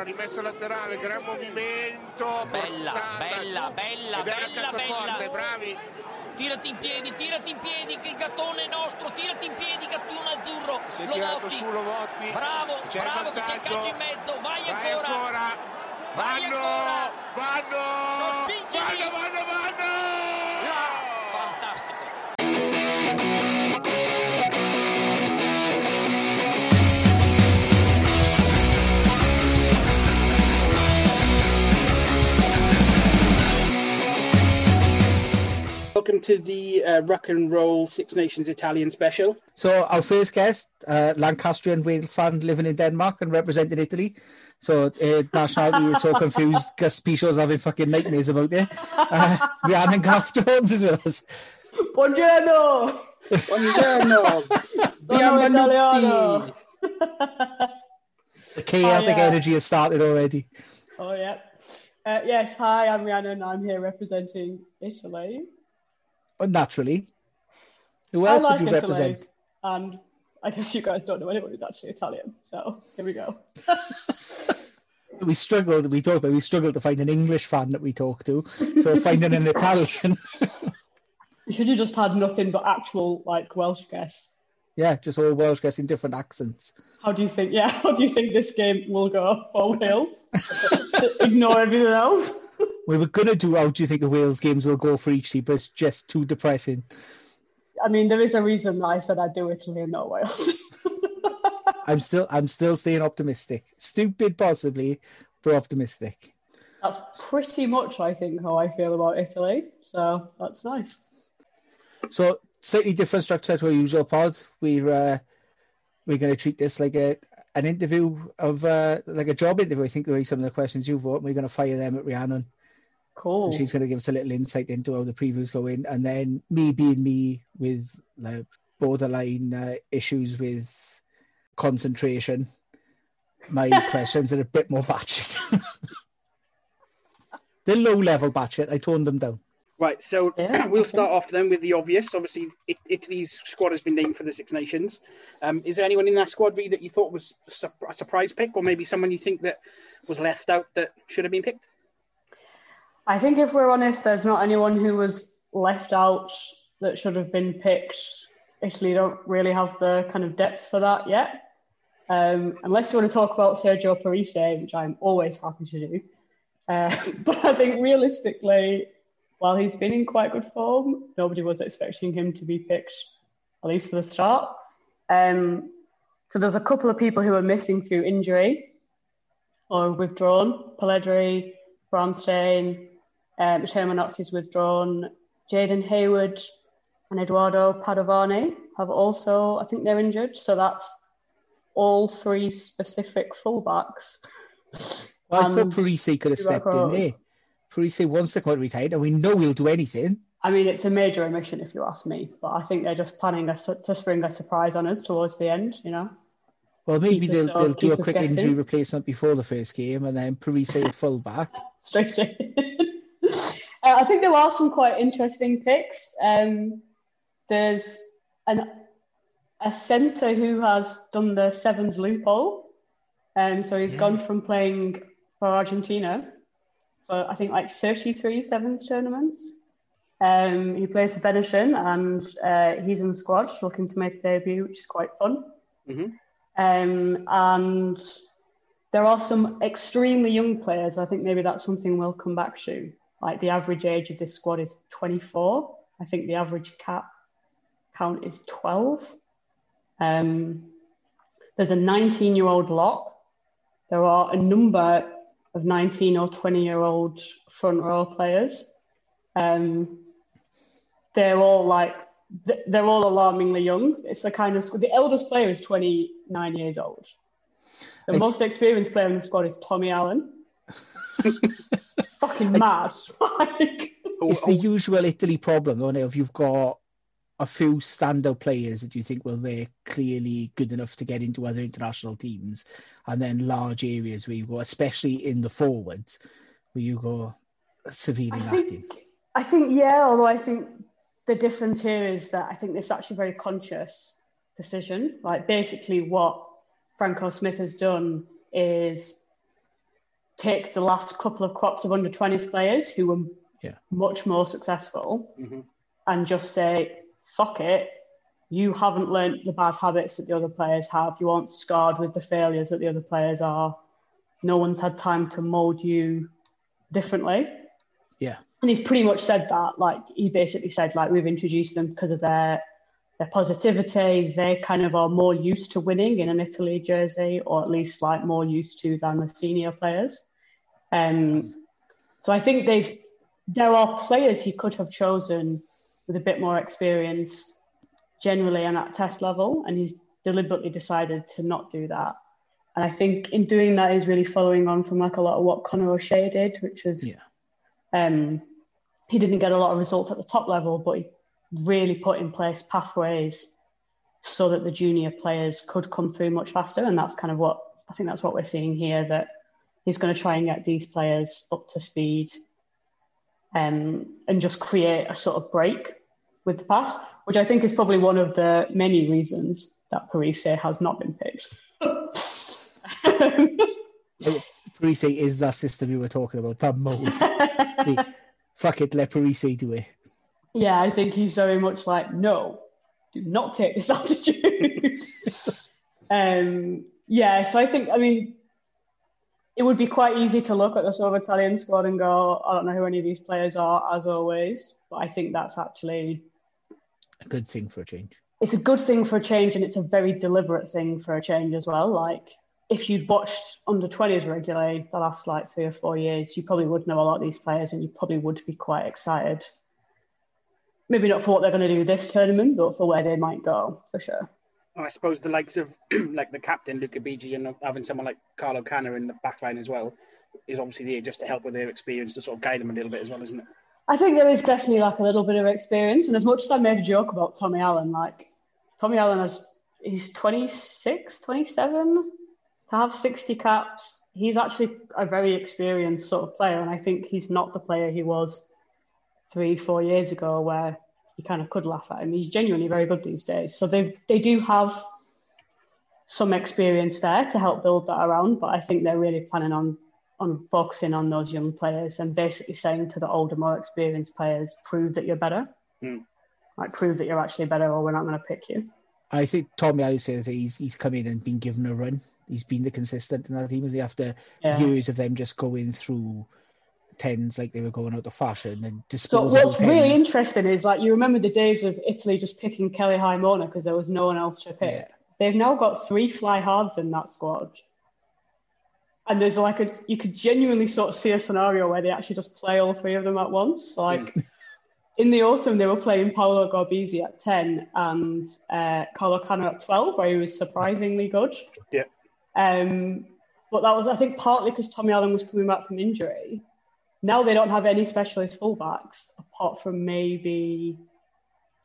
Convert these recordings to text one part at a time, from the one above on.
Rimessa laterale, gran movimento. Bella, portata, bella, bella, era bella, cassaforte, bella. bravi. Tirati in piedi, tirati in piedi, che il gattone è nostro, tirati in piedi, gattone azzurro. Si è Lovotti. su Lovotti. Bravo, C'è bravo che c'è il calcio in mezzo, vai, Vai ancora. ancora. Vai Vanno, ancora. vanno. Vanno, vanno, vanno. Fantastico. Welcome to the uh, Rock and Roll Six Nations Italian special. So our first guest, uh, Lancastrian Wales fan living in Denmark and representing Italy. So uh, nationality is so confused. Gus Pichot's having fucking nightmares about it. Uh, Rhiannon Garth Jones as well as Buongiorno! Buongiorno. Sono italiano! the chaotic Hi, uh, energy has started already. oh, yeah. Uh, yes, hi, I'm Rhiannon. I'm here representing Italy. Naturally. Who else like would you Italy, represent? And I guess you guys don't know anyone who's actually Italian. So here we go. We struggled. We talked about we struggled to find an English fan that we talk to. So finding an Italian, You should have just had nothing but actual like Welsh guests. yeah, just all Welsh guests in different accents. How do you think? Yeah, how do you think this game will go for Wales? Ignore everything else. We were gonna do how do you think the Wales games will go for each team, but it's just too depressing. I mean, there is a reason that I said I'd do Italy and not Wales. I'm still I'm still staying optimistic. Stupid possibly, but optimistic. That's pretty much, I think, how I feel about Italy. So that's nice. So slightly different structure to our usual pod. We're uh, we're going to treat this like a an interview of uh, like a job interview. I think the way some of the questions you wrote, we're going to fire them at Rhiannon. Cool. And she's going to give us a little insight into how the previews go in, and then me being me with like borderline uh, issues with concentration. My questions are a bit more batchet. They're low level batchet. I toned them down. Right, so Yeah, we'll start off then with the obvious. Obviously, Italy's squad has been named for the Six Nations. Um, is there anyone in that squad Ree, that you thought was a a surprise pick, or maybe someone you think that was left out that should have been picked? I think if we're honest, there's not anyone who was left out that should have been picked. Italy don't really have the kind of depth for that yet. Um, unless you want to talk about Sergio Parisse, which I'm always happy to do. Uh, but I think realistically, while he's been in quite good form, nobody was expecting him to be picked, at least for the start. Um, so there's a couple of people who are missing through injury or withdrawn. Polledri, Bramstein, um, Shermanotzi's withdrawn. Jayden Hayward and Edoardo Padovani have also, I think they're injured. So that's all three specific fullbacks. Well, I thought Parisse could have stepped in Hall. Parisse wants to quite retired, and we know he'll do anything. I mean, it's a major omission if you ask me, but I think they're just planning a, to spring a surprise on us towards the end, you know? Well, maybe us they'll, they'll do a quick guessing. injury replacement before the first game, and then Parisse at full back. straight in. uh, I think there are some quite interesting picks. Um, there's an a centre who has done the sevens loophole, um, so he's gone from playing for Argentina for I think like 33 sevens tournaments. Um, he plays for Benetton and uh, he's in the squad looking to make a debut, which is quite fun. Mhm. Um, and there are some extremely young players. I think maybe that's something we'll come back to. Like the average age of this squad is 24. I think the average cap count is 12. Um, there's a 19 year old lock. There are a number of 19 or 20 year old front row players. Um, they're all like, they're all alarmingly young. It's the kind of the eldest player is 29 years old. The most experienced player in the squad is Tommy Allen. Fucking mad. like, It's the usual Italy problem, though, if you've got a few standout players that you think, well, they're clearly good enough to get into other international teams, and then large areas where you go, especially in the forwards, where you go severely I lacking. think, I think, yeah, although I think the difference here is that I think this is actually a very conscious decision. Like, basically, what Franco Smith has done is take the last couple of crops of under 20s players who were Yeah. much more successful Mhm. and just say, fuck it. You haven't learnt the bad habits that the other players have. You aren't scarred with the failures that the other players are. No one's had time to mold you differently. Yeah. And he's pretty much said that. Like he basically said, like we've introduced them because of their their positivity. They kind of are more used to winning in an Italy jersey, or at least like more used to than the senior players. Um, so I think they've there are players he could have chosen with a bit more experience generally on that test level, and he's deliberately decided to not do that. And I think in doing that, he's really following on from like a lot of what Conor O'Shea did, which was Yeah. um, he didn't get a lot of results at the top level, but he really put in place pathways so that the junior players could come through much faster. And that's kind of what I think that's what we're seeing here that he's going to try and get these players up to speed um, and just create a sort of break with the past, which I think is probably one of the many reasons that Parisse has not been picked. Parisse is that system you were talking about, that mold. The- fuck it, let Parisse do it. Yeah, I think he's very much like, no, do not take this attitude. um, yeah, so I think, I mean, it would be quite easy to look at the sort of Italian squad and go, I don't know who any of these players are, as always. But I think that's actually, A good thing for a change. it's a good thing for a change and it's a very deliberate thing for a change as well. Like, if you'd watched under 20s regularly the last like three or four years, you probably would know a lot of these players and you probably would be quite excited. Maybe not for what they're going to do this tournament, but for where they might go, for sure. I suppose the likes of like the captain Luca Bigi and having someone like Carlo Canna in the back line as well is obviously there just to help with their experience to sort of guide them a little bit as well, isn't it? I think there is definitely like a little bit of experience. And as much as I made a joke about Tommy Allen, like Tommy Allen has, he's 26, 27 to have 60 caps. He's actually a very experienced sort of player. And I think he's not the player he was three, four years ago where you kind of could laugh at him. He's genuinely very good these days. So they, they do have some experience there to help build that around. But I think they're really planning on on focusing on those young players and basically saying to the older, more experienced players, prove that you're better. Hmm. Like prove that you're actually better, or we're not going to pick you. I think Tommy, I would say that he's he's come in and been given a run. He's been the consistent in that team. Is he after Yeah. years of them just going through tens like they were going out of fashion and So disposable what's really interesting is like you remember the days of Italy just picking Kelly Haimona because there was no one else to pick. Yeah. They've now got three fly halves in that squad. And there's like a you could genuinely sort of see a scenario where they actually just play all three of them at once. Like in the autumn they were playing Paolo Garbisi at ten and uh, Carlo Canna at twelve, where he was surprisingly good. Yeah. Um, but that was I think partly because Tommy Allen was coming back from injury. Now they don't have any specialist fullbacks apart from maybe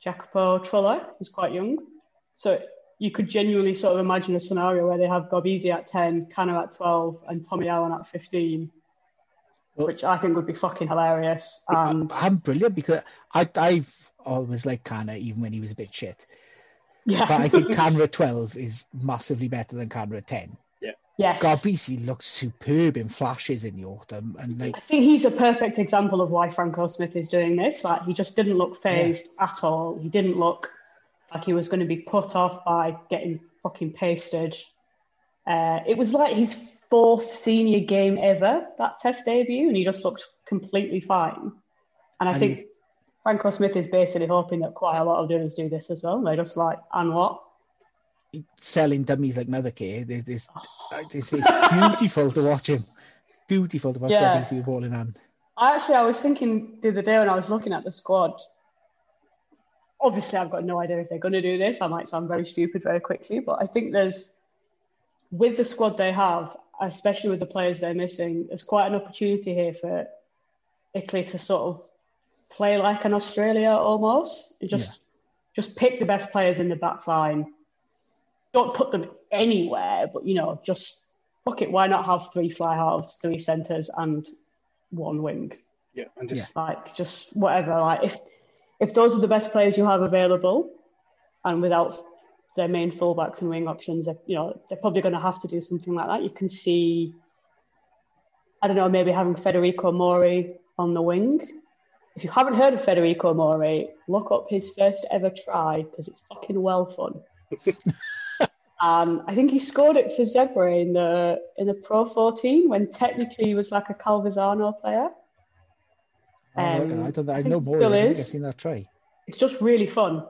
Jacopo Trulla, who's quite young. So you could genuinely sort of imagine a scenario where they have Garbisi at 10, Canna at 12, and Tommy Allen at 15, Well- which I think would be fucking hilarious. And I, am brilliant because I I've always liked Canna even when he was a bit shit. yeah, But I think Canna at 12 is massively better than Canna at 10. Yes. Garbisi looks superb in flashes in the autumn and like I think he's a perfect example of why Franco Smith is doing this. Like he just didn't look phased at all. He didn't look like he was going to be put off by getting fucking pasted. Uh, it was like his fourth senior game ever, that test debut, and he just looked completely fine. And I And think he- Franco Smith is basically hoping that quite a lot of the others do this as well. They're just like, and what? Selling dummies like Mother Care. It's, it's, it's, it's beautiful to watch him. Beautiful to watch Yeah. yeah. with ball in hand. I actually, I was thinking the other day when I was looking at the squad. Obviously, I've got no idea if they're going to do this. I might sound very stupid very quickly, but I think there's, with the squad they have, especially with the players they're missing, there's quite an opportunity here for Italy to sort of play like an Australia almost. Just, Yeah. just pick the best players in the back line. Don't put them anywhere, but you know, just fuck it. Why not have three fly halves, three centres, and one wing? Yeah, and just like just whatever. Like if if those are the best players you have available, and without their main fullbacks and wing options, they're- you know they're probably going to have to do something like that. You can see, I don't know, maybe having Federico Mori on the wing. If you haven't heard of Federico Mori, look up his first ever try because it's fucking well fun. Um, I think he scored it for Zebre in the in the Pro 14 when technically he was like a Calvisano player. Oh, Um, I don't. I, I know more. I think. I've seen that try. It's just really fun.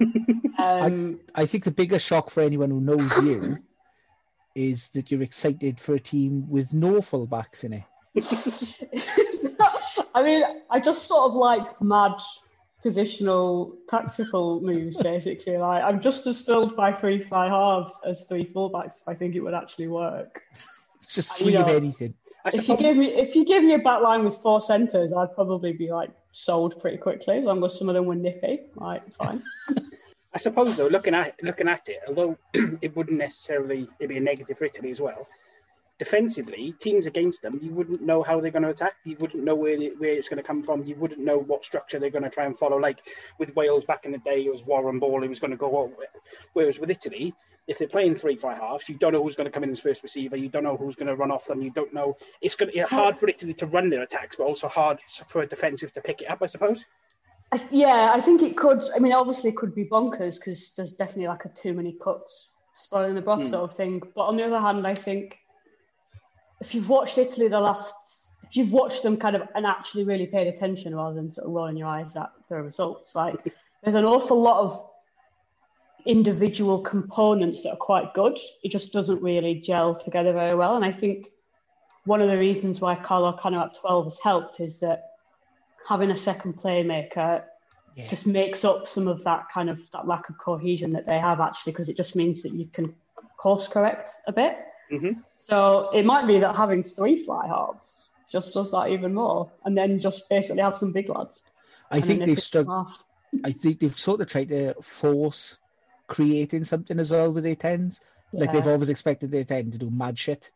um, I think the biggest shock for anyone who knows you is that you're excited for a team with no fullbacks in it. I mean, I just sort of like mad positional tactical moves, basically. Like I'm just as thrilled by three fly halves as three fullbacks if I think it would actually work. It's just You three of know, anything. I If you suppose give me if you give me a back line with four centres, I'd probably be like sold pretty quickly as long as some of them were nippy. Like fine. I suppose though, looking at looking at it, although it wouldn't necessarily it'd be a negative for Italy as well. Defensively, teams against them, you wouldn't know how they're going to attack. You wouldn't know where it- where it's going to come from. You wouldn't know what structure they're going to try and follow. Like with Wales back in the day, it was Warren Ball who was going to go over. Whereas with Italy, if they're playing three five halves, you don't know who's going to come in as first receiver. You don't know who's going to run off them. You don't know. It's going to be hard for Italy to run their attacks, but also hard for a defensive to pick it up. I suppose. I, yeah, I think it could. I mean, obviously, it could be bonkers because there's definitely like a too many cuts spoiling the broth Hmm. sort of thing. But on the other hand, I think if you've watched Italy the last, if you've watched them kind of and actually really paid attention rather than sort of rolling your eyes at their results, like there's an awful lot of individual components that are quite good. It just doesn't really gel together very well. And I think one of the reasons why Carlo Canna at 12 has helped is that having a second playmaker Yes. just makes up some of that kind of that lack of cohesion that they have actually because it just means that you can course correct a bit. Mhm. So it might be that having three fly halves just does that even more, and then just basically have some big lads. I and think they've pick struck. them off. I think they've sort of tried to force creating something as well with their tens. Like they've always expected their ten to do mad shit.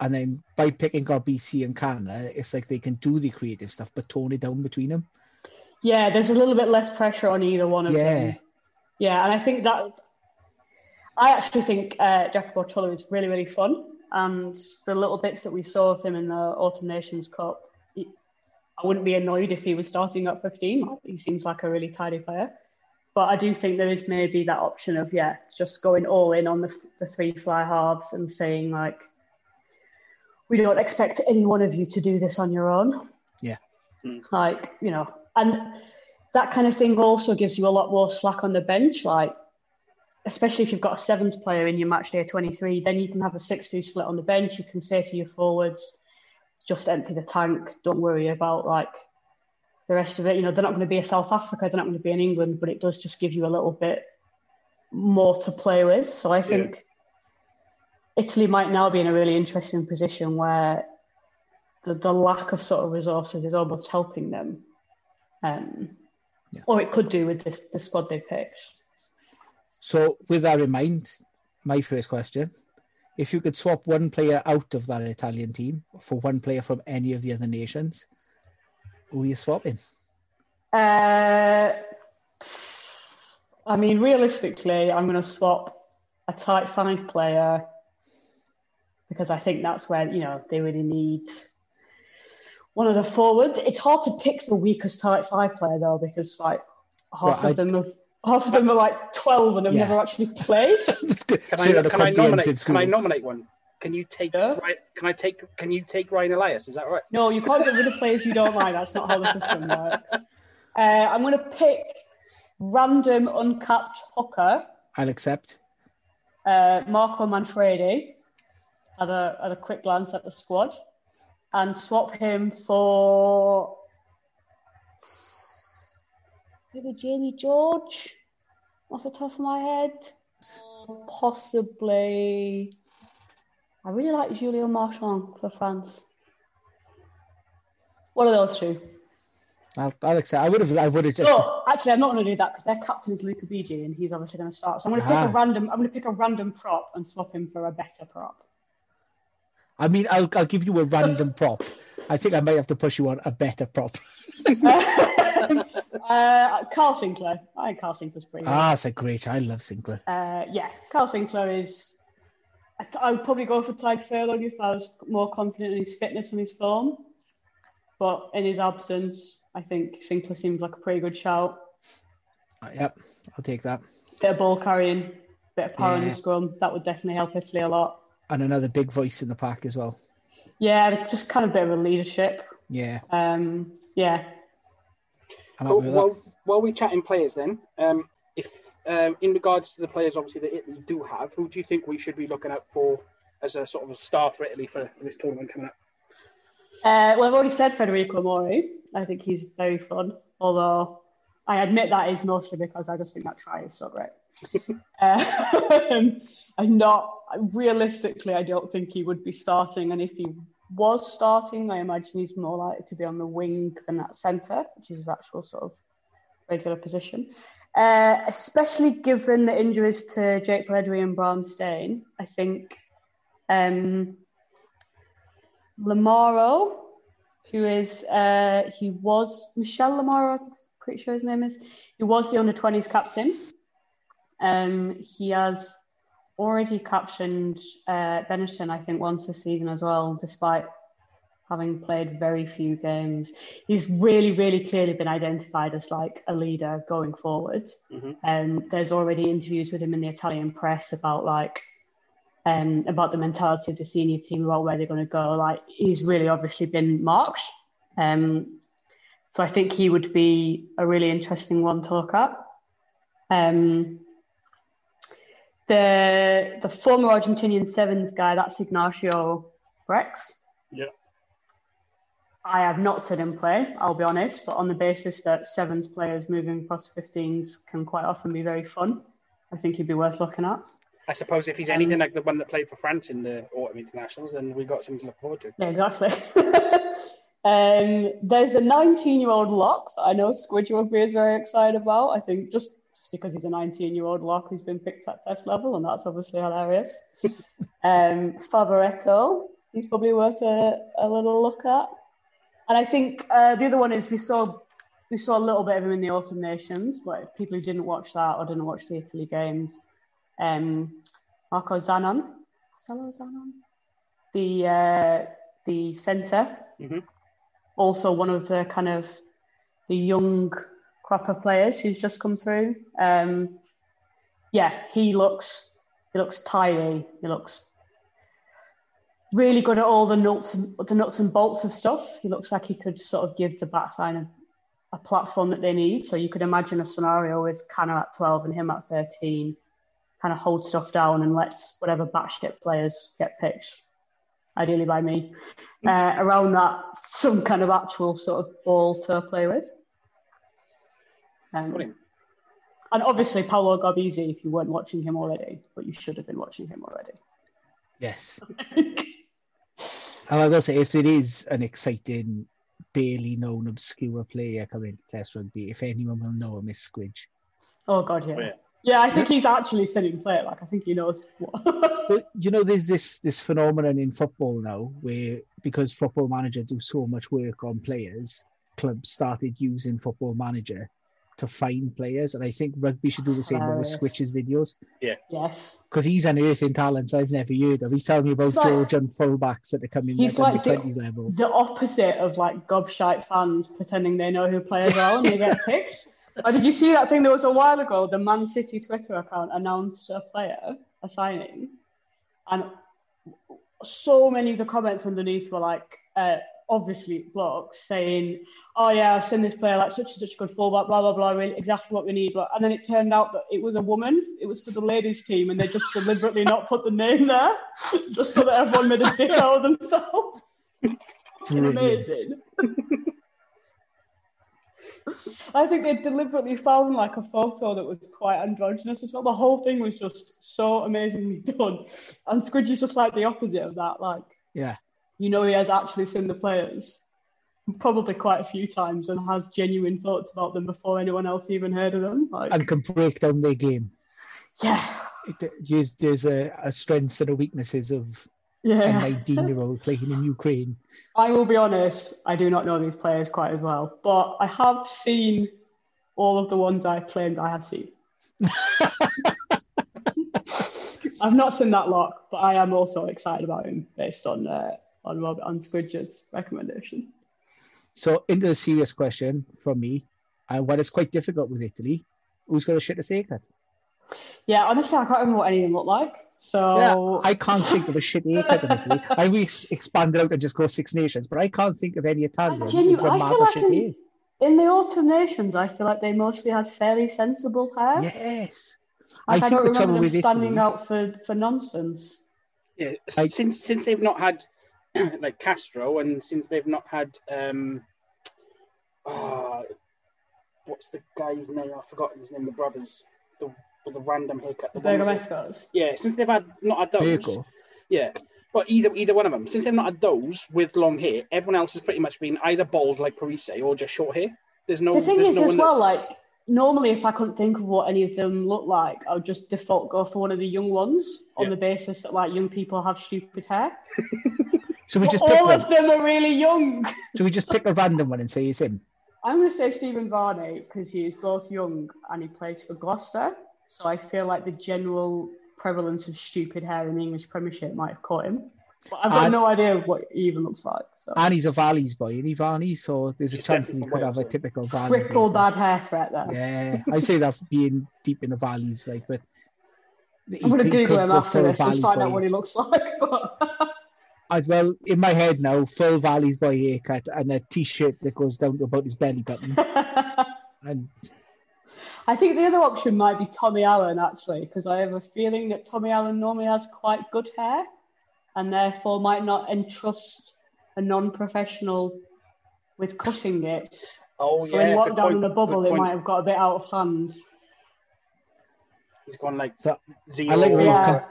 And then by picking up BC and Canada, it's like they can do the creative stuff but tone it down between them. Yeah, there's a little bit less pressure on either one of Yeah. them. Yeah, Yeah. and I think that I actually think uh, Jacopo Trulla is really, really fun. And the little bits that we saw of him in the Autumn Nations Cup, he- I wouldn't be annoyed if he was starting at 15. He seems like a really tidy player. But I do think there is maybe that option of, yeah, just going all in on the, the three fly halves and saying, like, we don't expect any one of you to do this on your own. Yeah. Like, you know, and that kind of thing also gives you a lot more slack on the bench. Like, especially if you've got a sevens player in your match day 23, then you can have a 6 2 split on the bench. You can say to your forwards, just empty the tank. Don't worry about like the rest of it. You know, they're not going to be a South Africa, they're not going to be in England, but it does just give you a little bit more to play with. So I think Italy might now be in a really interesting position where the, the lack of sort of resources is almost helping them. Um, Yeah. Or it could do with this the squad they picked. So with that in mind, my first question. If you could swap one player out of that Italian team for one player from any of the other nations, who are you swapping? Uh, I mean, realistically, I'm going to swap a tight five player because I think that's where you know they really need one of the forwards. It's hard to pick the weakest tight five player though because like half Well, of I- them have half of them are like twelve and have Yeah. never actually played. Can Straight I, can I comprehensive nominate? Can I nominate one? can you take Yeah. Ryan, can I take can you take Ryan Elias? Is that right? No, you can't get rid of players you don't like. That's not how the system works. Uh, I'm going to pick random uncapped hooker, I'll accept. uh, Marco Manfredi. Had a, had a quick glance at the squad and swap him for maybe Jamie George off the top of my head. Possibly. I really like Julien Marchand for France. One of those two. I'll, I'll accept. I would have. I would have just. No, actually, I'm not going to do that because their captain is Luca Bigi, and he's obviously going to start. So I'm going to pick Ah. a random. I'm going to pick a random prop and swap him for a better prop. I mean, I'll, I'll give you a random prop. I think I might have to push you on a better prop. uh, Kyle Sinckler. I think Kyle Sinckler's pretty. good. Ah, that's a great. I love Sinckler. Uh, yeah, Kyle Sinckler is. I, I would probably go for Tadhg Furlong if I was more confident in his fitness and his form. But in his absence, I think Sinckler seems like a pretty good shout. Uh, Yep, I'll take that. Bit of ball carrying, bit of power in the scrum. That would definitely help Italy a lot. And another big voice in the pack as well. Yeah, just kind of a bit of a leadership. Yeah, Um, yeah, Well, happy with while, that. while we chatting players, then, um, if um, in regards to the players, obviously that Italy do have, who do you think we should be looking out for as a sort of a star for Italy for, for this tournament coming up? Uh, well, I've already said Federico Mori. I think he's very fun, although I admit that is mostly because I just think that try is so great. um, I'm not realistically. I don't think he would be starting, and if he was starting, I imagine he's more likely to be on the wing than at centre, which is his actual sort of regular position. Uh, especially given the injuries to Jake Polledri and Braam Steyn, I think um, Lamaro, who is uh, he was Michele Lamaro, I'm pretty sure his name is. He was the under twenties captain. Um, he has already captioned uh, Benetton, I think, once this season as well, despite having played very few games. He's really, really clearly been identified as like a leader going forward. Mhm. Um, there's already interviews with him in the Italian press about like um, about the mentality of the senior team, about where they're going to go. Like he's really obviously been marked. Um, so I think he would be a really interesting one to look at. Um, the the former Argentinian sevens guy, that's Ignacio Brex. Yeah. I have not seen him play, I'll be honest, but on the basis that sevens players moving across 15s can quite often be very fun, I think he'd be worth looking at. I suppose if he's Um, anything like the one that played for France in the autumn internationals, then we've got something to look forward to. Yeah, exactly. um, there's a 19 year old lock that I know Squidge Rugby is very excited about. I think just, just because he's a 19 year old lock who's been picked at test level, and that's obviously hilarious. um, Favoretto, he's probably worth a, a little look at. And I think uh, the other one is we saw we saw a little bit of him in the Autumn Nations, but people who didn't watch that or didn't watch the Italy games, um, Marco Zanon, Zanon, the uh, the centre, Mhm. also one of the kind of the young crop of players who's just come through. Um, yeah, he looks he looks tidy. He looks really good at all the nuts and the nuts and bolts of stuff. He looks like he could sort of give the backline a, a platform that they need. So you could imagine a scenario with Canna at 12 and him at 13, kind of hold stuff down and lets whatever batshit players get picked, ideally by me. Uh, around that, some kind of actual sort of ball to play with. Um, and obviously Paolo Garbisi, if you weren't watching him already, but you should have been watching him already. Yes. And I will say, if it is an exciting, barely known, obscure player coming to Test Rugby, if anyone will know him, is Squidge. Oh god, yeah. Oh, yeah. yeah. I think he's actually seen him play. Like I think he knows what. But you know, there's this this phenomenon in football now where because Football Manager do so much work on players, clubs started using Football Manager to find players, and I think rugby should do the same with Hilarious. Switch's videos Yeah. yes. because he's unearthing talents I've never heard of. He's telling me about It's like- Georgian fullbacks that are coming He's at like the- twenty level. The opposite of like gobshite fans pretending they know who players are and they get picked. Or did you see that thing that was a while ago? The Man City Twitter account announced a player, a signing, and so many of the comments underneath were like, uh, obviously blokes saying, "Oh yeah, I've seen this player like such and such a good fullback, blah blah blah, really exactly what we need." But and then it turned out that it was a woman. It was for the ladies' team, and they just deliberately not put the name there, just so that everyone made a dick out of themselves. Amazing. I think they deliberately found like a photo that was quite androgynous as well. The whole thing was just so amazingly done, and Squidgy's just like the opposite of that. Like Yeah. You know he has actually seen the players probably quite a few times and has genuine thoughts about them before anyone else even heard of them. Like, And can break down their game. yeah, It, there's there's a, a strengths and a weaknesses of a 19 year old playing in Ukraine. I will be honest, I do not know these players quite as well, but I have seen all of the ones I claimed I have seen. I've not seen that lot, but I am also excited about him based on uh, on Rob on Squidger's recommendation. So, into the serious question from me, uh, what is quite difficult with Italy, who's got a shit to say cut? Yeah, honestly, I can't remember what any of them look like. So Yeah, I can't think of a shit haircut in Italy. I we expanded out and just go Six Nations, but I can't think of any Italians genu- who've got I mad feel like shit in- in the Autumn Nations, I feel like they mostly had fairly sensible hair. Yes. Like, I, I think don't the remember trouble them standing Italy, out for, for nonsense. Yeah, s- I- since since they've not had like Castro, and since they've not had um, ah, what's the guy's name? I've forgotten his name. The brothers, the with the random haircut. The one with the- Bergamascos. Yeah, since they've had not had those. Virgo. Yeah, but either either one of them. Since they've not had those with long hair, everyone else has pretty much been either bald like Parisse or just short hair. There's no. The thing is, no as well, that's- like normally, if I couldn't think of what any of them look like, I would just default go for one of the young ones on Yeah. the basis that like young people have stupid hair. So we But just pick all one. of them are really young. So we just pick a random one and say he's him. I'm going to say Stephen Varney because he is both young and he plays for Gloucester. So I feel like the general prevalence of stupid hair in the English Premiership might have caught him. But I've got And- no idea what he even looks like. So And he's a Valleys boy, isn't he, Varney? So there's a He's chance that he could have a Wales, typical Valleys. triple haircut. bad hair threat there. Yeah, I say that for being deep in the valleys, like, but I'm going to Google him after this and find boy. out what he looks like. But I, well, in my head now, full Valleys boy haircut and a t-shirt that goes down to about his belly button. And I think the other option might be Tommy Allen, actually, because I have a feeling that Tommy Allen normally has quite good hair and therefore might not entrust a non professional with cutting it. oh So yeah, in good lockdown point, in the bubble, it might have got a bit out of hand. He's gone like So, zero. I like the way he's Yeah. come-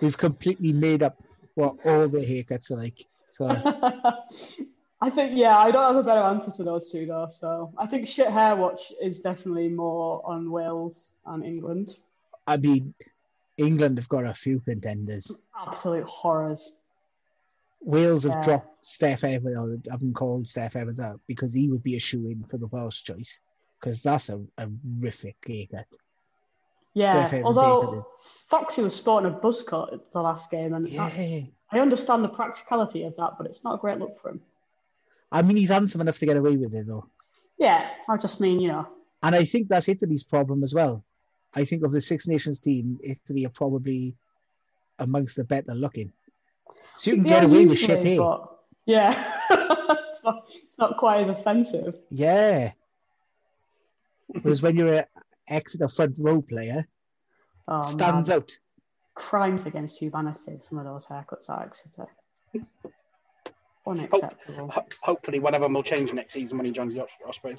we've completely made up what all the haircuts are like. So I think, yeah, I don't have a better answer to those two, though. So I think shit hair watch is definitely more on Wales and England. I mean, England have got a few contenders. Absolute horrors. Wales have Yeah. dropped Steff Evans, or haven't called Steff Evans out because he would be a shoe in for the Welsh choice because that's a, a horrific haircut. Yeah, although Foxy was sporting a buzz cut at the last game, and Yeah, I understand the practicality of that, but it's not a great look for him. I mean he's handsome enough to get away with it though, Yeah, I just mean, you know, and I think that's Italy's problem as well. I think of the Six Nations team, Italy are probably amongst the better looking. So you can They get away with shit hair. but yeah, it's, not, it's not quite as offensive. Yeah. Whereas when you're an Exeter front row player, Oh, stands man. out. Crimes against humanity, some of those haircuts are Exeter. Unacceptable. Ho- hopefully, one of them will change next season when he joins the Os- Ospreys.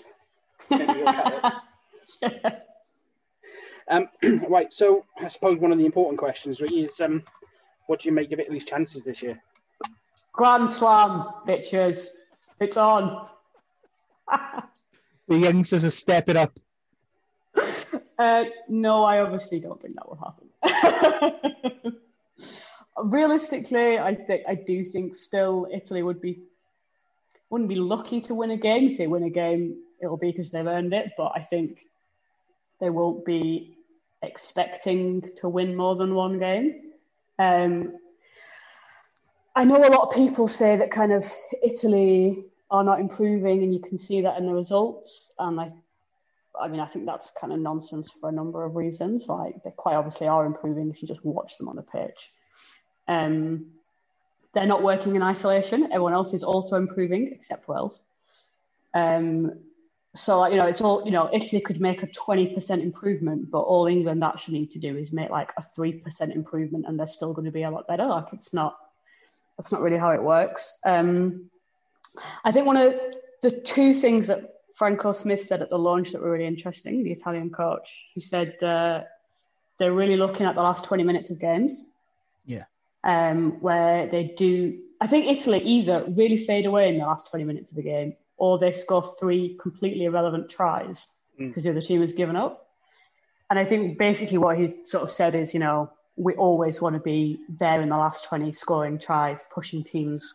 Um, right, so I suppose one of the important questions really is um, what do you make of Italy's chances this year? Grand Slam, bitches. It's on. The youngsters are stepping up. Uh, no, I obviously don't think that will happen. Realistically, I think I do think still Italy would be wouldn't be lucky to win a game. If they win a game, it'll be because they've earned it. But I think they won't be expecting to win more than one game. Um, I know a lot of people say that kind of Italy are not improving, and you can see that in the results. And I I mean, I think that's kind of nonsense for a number of reasons. Like they quite obviously are improving if you just watch them on the pitch. Um, they're not working in isolation. Everyone else is also improving except Wales. Um, so you know, it's all you know. Italy could make a twenty percent improvement, but all England actually need to do is make like a three percent improvement, and they're still going to be a lot better. Like it's not, that's not really how it works. Um, I think one of the two things that Franco Smith said at the launch that were really interesting. The Italian coach, he said uh, they're really looking at the last twenty minutes of games. Yeah. Um, where they do, I think Italy either really fade away in the last twenty minutes of the game or they score three completely irrelevant tries because the other team has given up. And I think basically what he sort of said is, you know, we always want to be there in the last 20 scoring tries, pushing teams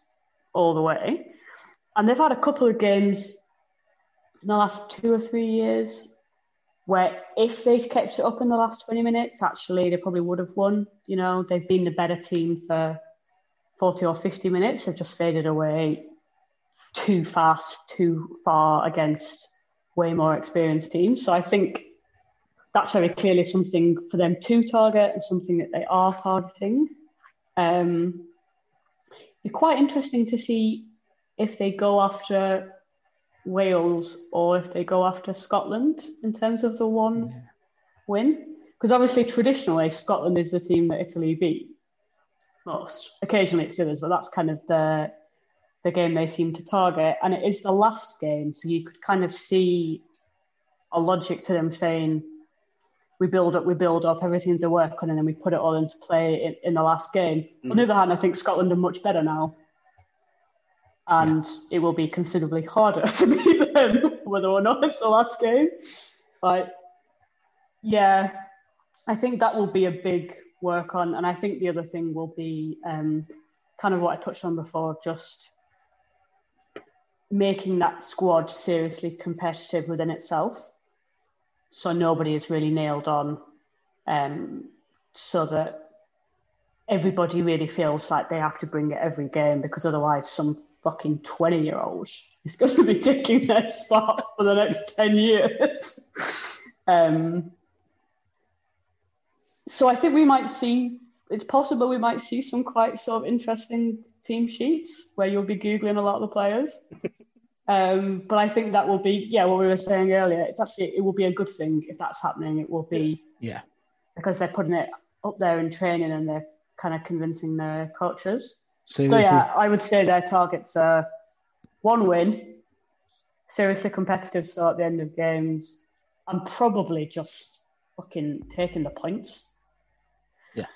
all the way. And they've had a couple of games in the last two or three years where if they'd kept it up in the last 20 minutes, actually they probably would have won. You know, they've been the better team for 40 or 50 minutes. They've just faded away too fast, too far against way more experienced teams. So I think that's very clearly something for them to target and something that they are targeting. Um, be quite interesting to see if they go after Wales or if they go after Scotland in terms of the one yeah. win. Because obviously, traditionally, Scotland is the team that Italy beat most. Occasionally, it's the others, but that's kind of the the game they seem to target. And it is the last game, so you could kind of see a logic to them saying, we build up, we build up, everything's a work on, and then we put it all into play in, in the last game. Mm. On the other hand, I think Scotland are much better now. And yeah. it will be considerably harder to beat them, whether or not it's the last game. But yeah, I think that will be a big work on. And I think the other thing will be um, kind of what I touched on before, just making that squad seriously competitive within itself. So nobody is really nailed on, um, so that everybody really feels like they have to bring it every game because otherwise, some fucking 20 year old is going to be taking their spot for the next 10 years. um, so I think we might see, it's possible we might see some quite sort of interesting team sheets where you'll be Googling a lot of the players. Um, but I think that will be, yeah, what we were saying earlier. It's actually, it will be a good thing if that's happening. It will be, yeah, because they're putting it up there in training and they're kind of convincing their coaches. So, so yeah, is... I would say their targets are one win, seriously competitive so at the end of games, and probably just fucking taking the points. Yeah,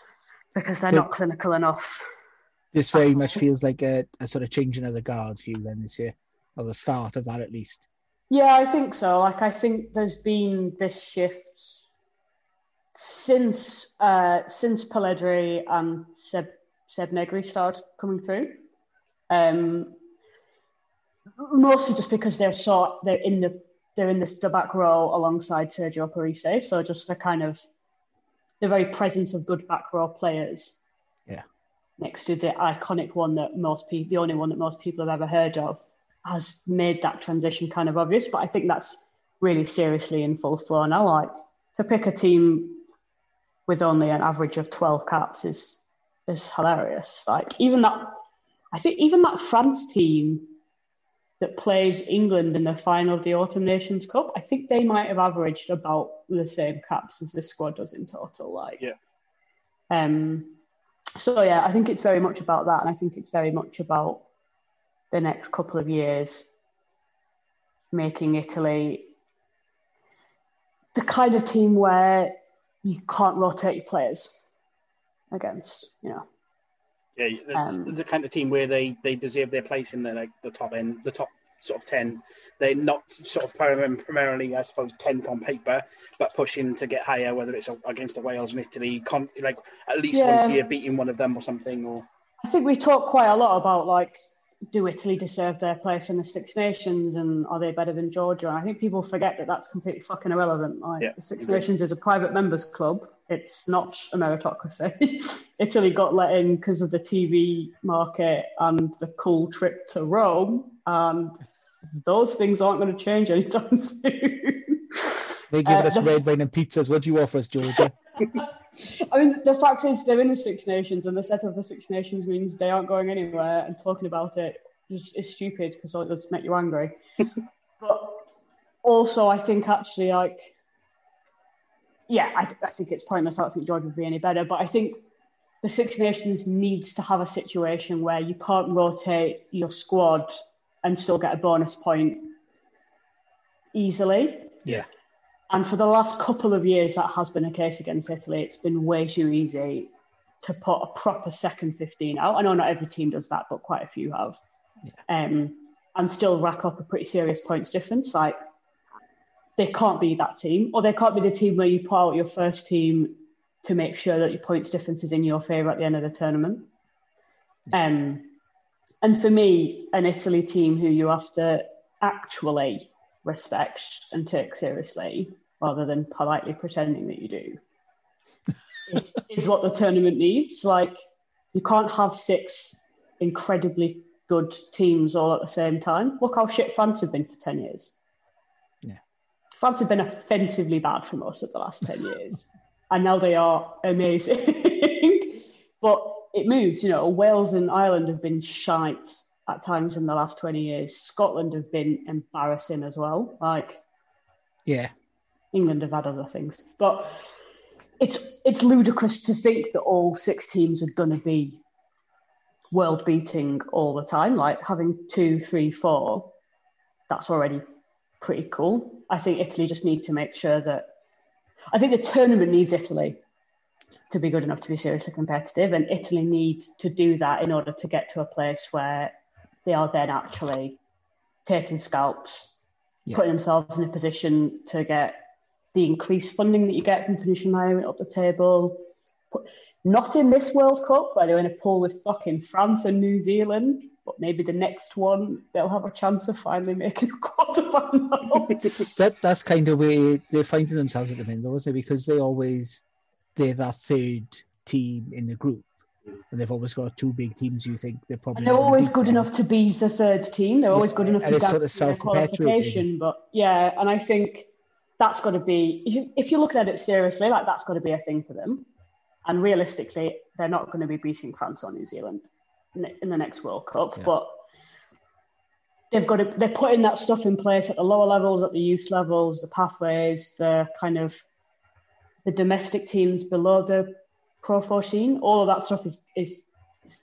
because they're not clinical enough. This very much feels like a, a sort of changing of the guards for you then this year or the start of that at least. Yeah, I think so. Like, I think there's been this shift since uh, since Polledri and Seb, Seb Negri started coming through. Um, mostly just because they're sort they're in the they're in this the back row alongside Sergio Parisse, so just the kind of the very presence of good back row players. Yeah. Next to the iconic one that most people, the only one that most people have ever heard of, has made that transition kind of obvious. But I think that's really seriously in full flow now. Like to pick a team with only an average of 12 caps is is hilarious. Like even that, I think even that France team that plays England in the final of the Autumn Nations Cup, I think they might have averaged about the same caps as this squad does in total. Like, yeah. Um. So yeah, I think it's very much about that, and I think it's very much about the next couple of years, making Italy the kind of team where you can't rotate your players against, you know. Yeah, um, the kind of team where they, they deserve their place in the like the top end, the top sort of ten. They're not sort of primarily, I suppose, tenth on paper, but pushing to get higher, whether it's against the Wales and Italy, con- like at least yeah. once a year beating one of them or something. Or I think we talk quite a lot about like do Italy deserve their place in the Six Nations and are they better than Georgia? And I think people forget that that's completely fucking irrelevant. Like yeah, the Six Nations is a private members club. It's not a meritocracy. Italy got let in because of the TV market and the cool trip to Rome. And those things aren't going to change anytime soon. They give uh, us red wine and pizzas. What do you offer us, Georgia? I mean, the fact is, they're in the Six Nations, and the set of the Six Nations means they aren't going anywhere, and talking about it is, is stupid because it does make you angry. but also, I think actually, like, yeah, I, I think it's pointless. I don't think Georgia would be any better, but I think the Six Nations needs to have a situation where you can't rotate your squad and still get a bonus point easily. Yeah. And for the last couple of years, that has been a case against Italy. It's been way too easy to put a proper second 15 out. I know not every team does that, but quite a few have. Yeah. Um, and still rack up a pretty serious points difference. Like, they can't be that team, or they can't be the team where you put out your first team to make sure that your points difference is in your favour at the end of the tournament. Um, and for me, an Italy team who you have to actually respect and take seriously rather than politely pretending that you do is, is what the tournament needs. Like, you can't have six incredibly good teams all at the same time. Look how shit France have been for 10 years. Yeah. France have been offensively bad for most of the last 10 years. And now they are amazing. but it moves, you know. Wales and Ireland have been shite at times in the last 20 years. Scotland have been embarrassing as well. Like, Yeah. England have had other things. But it's it's ludicrous to think that all six teams are going to be world beating all the time. Like having two, three, four, that's already pretty cool. I think Italy just need to make sure that. I think the tournament needs Italy to be good enough to be seriously competitive, and Italy needs to do that in order to get to a place where they are then actually taking scalps, Yeah. putting themselves in a position to get the increased funding that you get from finishing higher up the table. Not in this World Cup where they're in a pool with fucking France and New Zealand, but maybe the next one they'll have a chance of finally making a quarterfinal. That that's kind of where they're finding themselves at the minute, though, isn't it? Because they always they're that third team in the group, and they've always got two big teams. You think they're probably And they're always good them. enough to be the third team. They're always good enough and to get sort of self-perpetuating. qualification. But yeah, and I think that's got to be if, you, if you're looking at it seriously, like that's got to be a thing for them. And realistically, they're not going to be beating France or New Zealand in in the next World Cup. Yeah. But they've got to they're putting that stuff in place at the lower levels, at the youth levels, the pathways, the kind of the domestic teams below the Pro 14. All of that stuff is is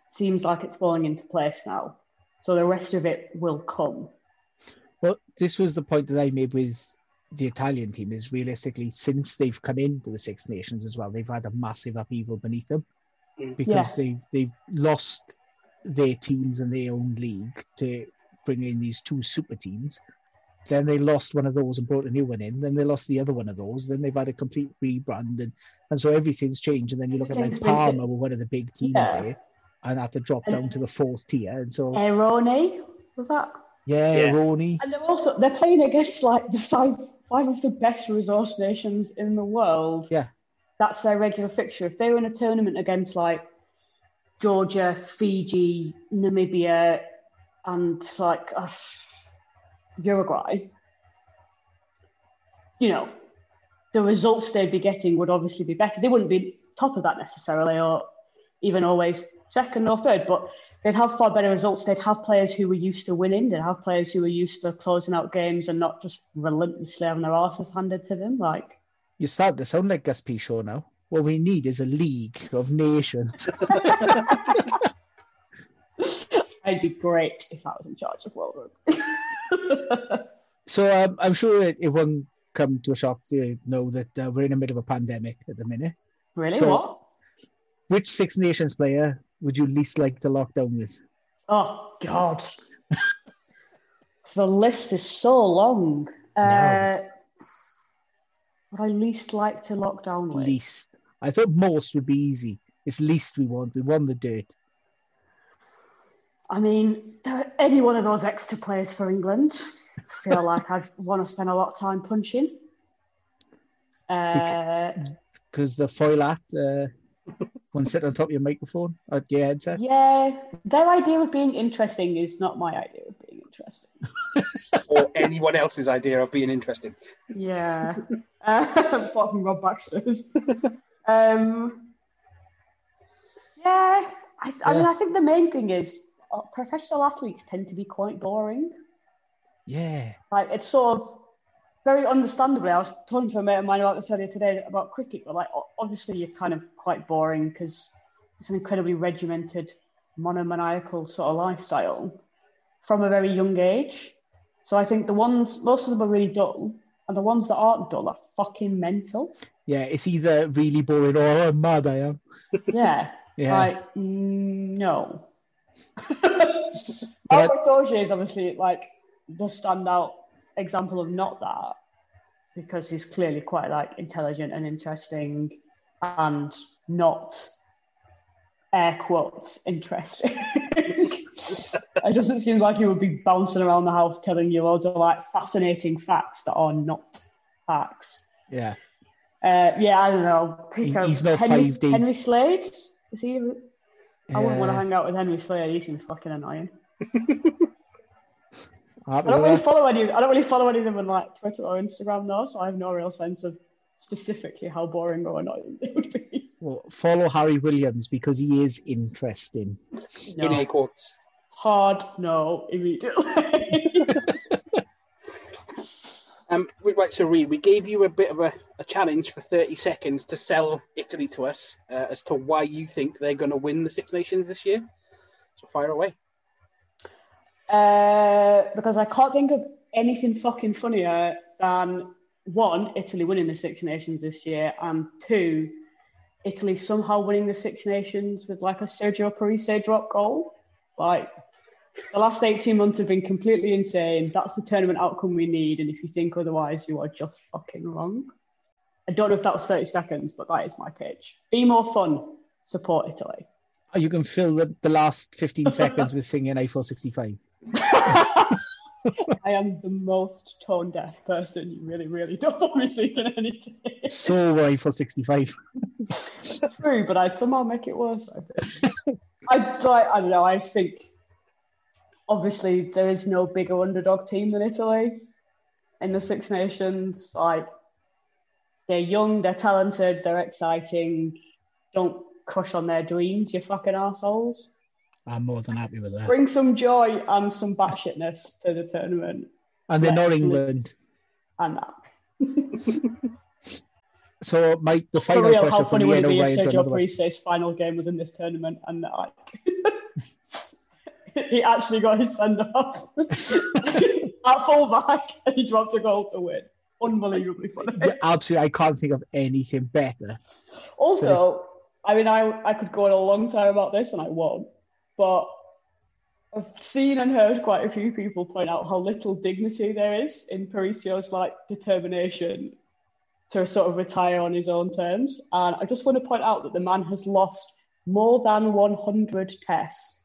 seems like it's falling into place now. So the rest of it will come. Well, this was the point that I made with the Italian team. Is realistically, since they've come into the Six Nations as well, they've had a massive upheaval beneath them Mm. because they've they've lost their teams in their own league to bring in these two super teams. Then they lost one of those and brought a new one in. Then they lost the other one of those. Then they've had a complete rebrand, and, and so everything's changed. And then you look at like Everything's Parma, were one of the big teams Yeah. there, and had to drop And- down to the fourth tier. And so Aironi was that? yeah, Yeah. Roni, And they're also they're playing against like the five five of the best resource nations in the world. Yeah. That's their regular fixture. If they were in a tournament against like Georgia, Fiji, Namibia, and like uh, Uruguay, you know, the results they'd be getting would obviously be better. They wouldn't be top of that necessarily, or even always second or third, but they'd have far better results. They'd have players who were used to winning. They'd have players who were used to closing out games and not just relentlessly having their asses handed to them. Like, you start to sound like Gus Pichot now. What we need is a league of nations. I'd be great if I was in charge of World Rugby. So um, I'm sure it, it won't come to a shock to know that uh, we're in the middle of a pandemic at the minute. really? So- what? Which Six Nations player would you least like to lock down with? Oh God. the list is so long. Uh, would I least like to lock down with? Least. I thought most would be easy. It's least we want. We want the dirt. I mean, any one of those Exeter players for England, I feel like I'd want to spend a lot of time punching. Uh, Because the foilat, uh, one sit on top of your microphone at your headset. yeah, their idea of being interesting is not my idea of being interesting. or anyone else's idea of being interesting. Yeah, uh, apart from Rob Baxter's. Um, yeah, I, I mean, I think the main thing is uh, Uh, professional athletes tend to be quite boring. Yeah. Like it's sort of very understandably. I was talking to a mate of mine about this earlier today about cricket, but like obviously you're kind of quite boring because it's an incredibly regimented, monomaniacal sort of lifestyle from a very young age. So I think the ones, most of them are really dull, and the ones that aren't dull are fucking mental. Yeah, it's either really boring or oh, I'm mad I am. Yeah. Yeah. Like, no. Albert is obviously like the standout example of not that because he's clearly quite like intelligent and interesting and not air quotes interesting. it doesn't seem like he would be bouncing around the house telling you loads of like fascinating facts that are not facts. Yeah. Uh, yeah, I don't know. Pick He- he's not Henry, five days. Henry Slade. Is he? I wouldn't want to hang out with Henry Slade. He seems fucking annoying. I don't really follow any. I don't really follow any of them on like Twitter or Instagram though, so I have no real sense of specifically how boring or annoying they would be. Well, follow Harry Williams because he is interesting. In No. air quotes. Hard no immediately. Um, right, so Ree, we gave you a bit of a, a challenge for 30 seconds to sell Italy to us uh, as to why you think they're going to win the Six Nations this year. So fire away. uh, because I can't think of anything fucking funnier than one, Italy winning the Six Nations this year, and two, Italy somehow winning the Six Nations with like a Sergio Parisse drop goal. Like the last 18 months have been completely insane. That's the tournament outcome we need, and if you think otherwise, you are just fucking wrong. I don't know if that was 30 seconds, but that is my pitch. Be more fun. Support Italy. Oh, you can fill the, the last 15 seconds with singing Eiffel 65. I am the most tone deaf person. You really, really don't want me singing anything. So Eiffel 65. True, but I'd somehow make it worse. I think. I like. I don't know. I think obviously there is no bigger underdog team than Italy in the Six Nations. Like they're young, they're talented, they're exciting. Don't crush on their dreams, you fucking assholes. I'm more than happy with that. Bring some joy and some batshitness to the tournament And they're not England. and that. So my the For final real, how question for funny would it be if O'Brien's Sergio another one. Final game was in this tournament and like, he actually got his send off at full back and he dropped a goal to win. Unbelievably funny. Yeah, absolutely, I can't think of anything better. Also, I mean, I, I could go on a long time about this and I won't, but I've seen and heard quite a few people point out how little dignity there is in Parisio's like determination to sort of retire on his own terms. And I just want to point out that the man has lost more than 100 tests.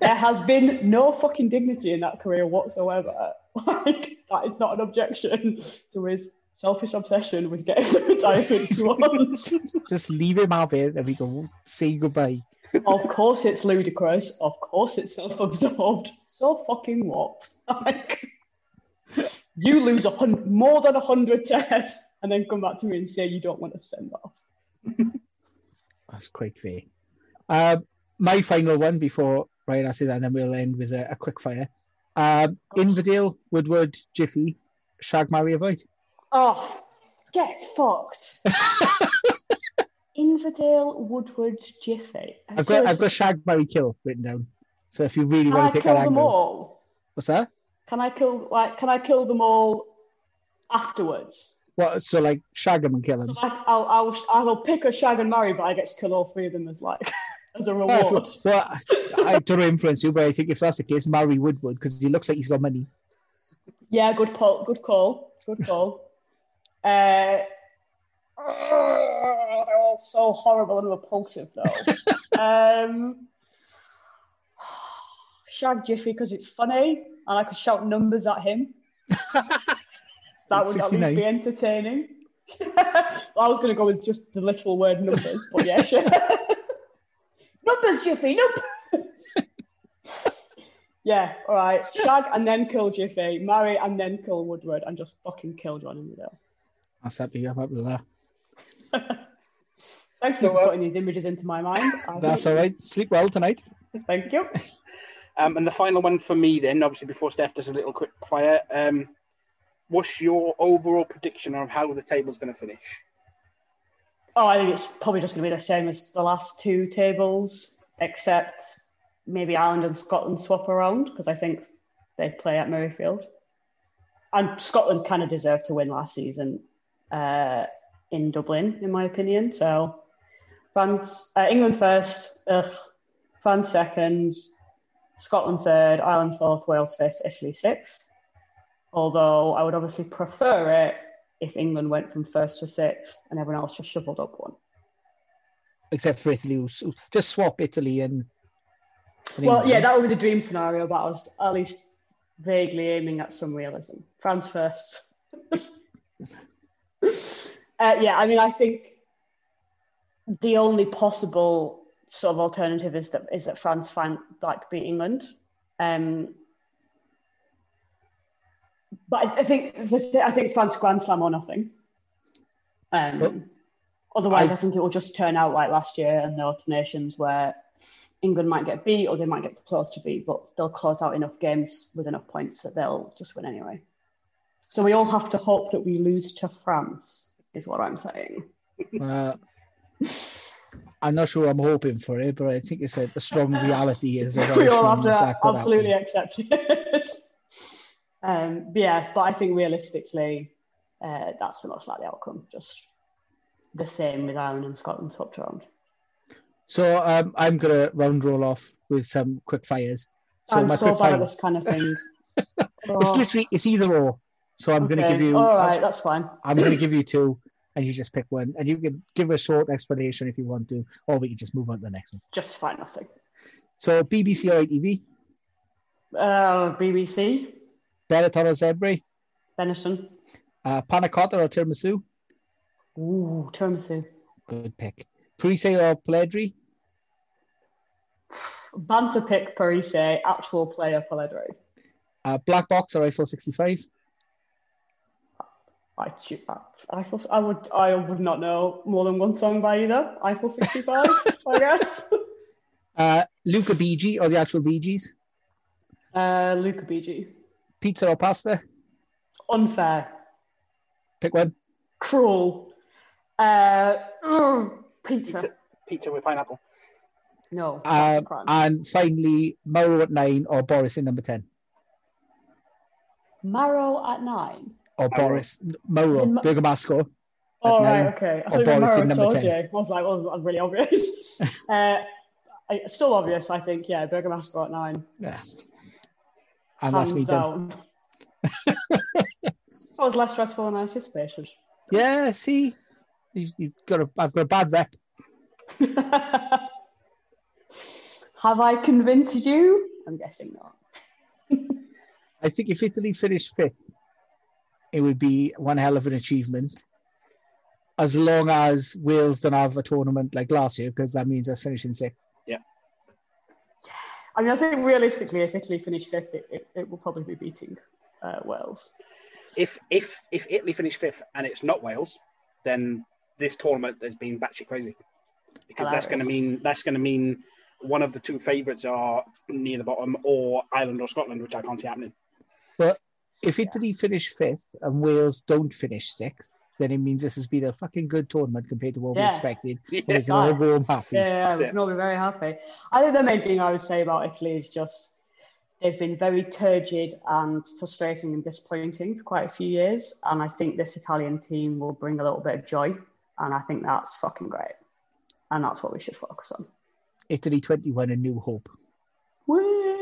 There has been no fucking dignity in that career whatsoever. Like, that is not an objection to his selfish obsession with getting the retirement he wants. Just leave him out there and we go say goodbye. of course it's ludicrous. Of course it's self-absorbed. So fucking what? Like, you lose a hundred, more than a hundred tests, and then come back to me and say you don't want to send off. That's quite fair. Um, my final one before Ryan asks it, and then we'll end with a, a quick fire. Um, Inverdale, Woodward, Jiffy, Shag, Marry, Avoid. Oh, get fucked. Inverdale, Woodward, Jiffy. I've got I've got Shag, Marry, Kill written down. So if you really Can want to take kill that them angle, all? what's that? Can I kill like? Can I kill them all afterwards? What? So like shag them and kill them. So like, I'll, I'll, I will pick a shag and marry, but I get to kill all three of them as like as a Yeah, reward. well, I don't know influence you, but I think if that's the case, marry Woodward because he looks like he's got money. Yeah, good call. Good call. Good call. uh, they're all so horrible and repulsive, though. um, shag Jiffy because it's funny, and I could shout numbers at him. that would at least be entertaining. well, I was going to go with just the literal word numbers, but yeah, sure. Numbers, Jiffy, numbers. yeah, all right. Shag and then kill Jiffy, marry and then kill Woodward, and just fucking kill John in the middle. That's happy. I'm happy with that. Thank you So, for uh, putting these images into my mind. I That's all right. Sleep well tonight. Thank you. Um, and the final one for me, then, obviously, before Steph does a little quick fire, um, what's your overall prediction of how the table's going to finish? Oh, I think it's probably just going to be the same as the last two tables, except maybe Ireland and Scotland swap around because I think they play at Murrayfield. And Scotland kind of deserved to win last season uh, in Dublin, in my opinion. So, France, uh, England first, ugh, France second, Scotland third, Ireland fourth, Wales fifth, Italy sixth. Although I would obviously prefer it if England went from first to sixth and everyone else just shuffled up one. Except for Italy, just swap Italy and. and Well, yeah, that would be the dream scenario, but I was at least vaguely aiming at some realism. France first. uh, yeah, I mean, I think the only possible sort of alternative is that is that France find like beat England. Um, but I, I think I think France Grand Slam or nothing. Um, Well, otherwise, I, I- think it will just turn out like last year and the alternations where England might get beat or they might get close to beat, but they'll close out enough games with enough points that they'll just win anyway. So we all have to hope that we lose to France, is what I'm saying. Uh, I'm not sure I'm hoping for it, but I think it's a, a strong reality. Is we all have to absolutely accept it. um, but yeah, but I think realistically, uh, that's the most likely outcome. Just the same with Ireland and Scotland swapped around. So um, I'm gonna round roll off with some quick fires. So I'm my so bad at this kind of thing. it's Oh, literally it's either or. So I'm gonna give you. All right, that's fine. I'm gonna give you two, and you just pick one, and you can give a short explanation if you want to, or we can just move on to the next one. Justify nothing. So BBC or ITV, Uh, BBC, Benetton or Zebre, Venison. uh, Panna Cotta or Tiramisu. Ooh, tiramisu. Good pick. Parisse or Polledri, Banter pick Parisse, actual player Polledri. uh, Black Box or Eiffel 65, I, I, I would I would not know more than one song by either. Eiffel 65, I guess. uh, Luca Bigi or the actual Bee Gees, Uh, Luca Bigi. Pizza or Pasta. Unfair. Pick one. Cruel. Uh, ugh, pizza. Pizza, pizza with pineapple. No. Um, and finally, Mauro at nine or Boris in number 10. Mauro at nine. Or Mauro. Boris, Mauro, In Ma- Bergamasco. Oh, nine, right, okay. I or thought it Boris in number told 10. you. I was like, well, that's really obvious. uh, I, still obvious, I think. Yeah, Bergamasco at nine. Yes. And that's Hands me done. down. that was less stressful than I anticipated. Yeah, see, you, you've got a, I've got a bad rep. Have I convinced you? I'm guessing not. I think if Italy finished fifth, it would be one hell of an achievement. As long as Wales don't have a tournament like last year, because that means us finishing sixth. I mean, I think realistically, if Italy finished fifth, it, it, it will probably be beating uh, Wales. If if if Italy finish fifth and it's not Wales, then this tournament has been batshit crazy. Because that's going to mean that's going to mean one of the two favourites are near the bottom, or Ireland or Scotland, which I can't see happening. But if Italy finish fifth and Wales don't finish sixth, then it means this has been a fucking good tournament compared to what we Yeah. expected. Yeah. We can all happy. Yeah, yeah, we Yeah. can all be very happy. I think the main thing I would say about Italy is just they've been very turgid and frustrating and disappointing for quite a few years. And I think this Italian team will bring a little bit of joy. And I think that's fucking great. And that's what we should focus on. Italy 21, a new hope. Woo!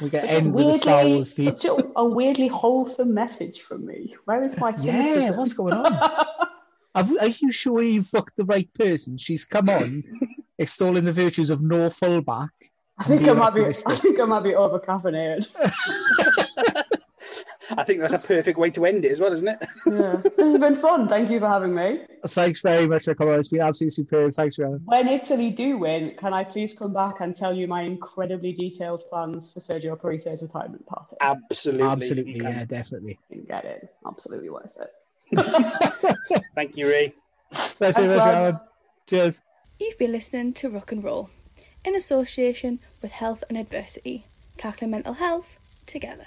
We get Such a end with a Star weirdly- Wars theme. Such a, a weirdly wholesome message from me. Where is my Yeah, what's going on? Have, are you sure you've booked the right person? She's come on extolling the virtues of no fullback. I think I might be. I think I might be over caffeinated. I think that's a perfect way to end it as well, isn't it? yeah, this has been fun. Thank you for having me. Thanks very much for coming on. It's been absolutely superb. Thanks, Ryan. When Italy do win, can I please come back and tell you my incredibly detailed plans for Sergio Parisse's retirement party? Absolutely. Absolutely, yeah, definitely. You get it. Absolutely worth it. Thank you, Ray. Thanks very much, lads. Ryan. Cheers. You've been listening to Rock and Roll in association with Health and Adversity, tackling mental health together.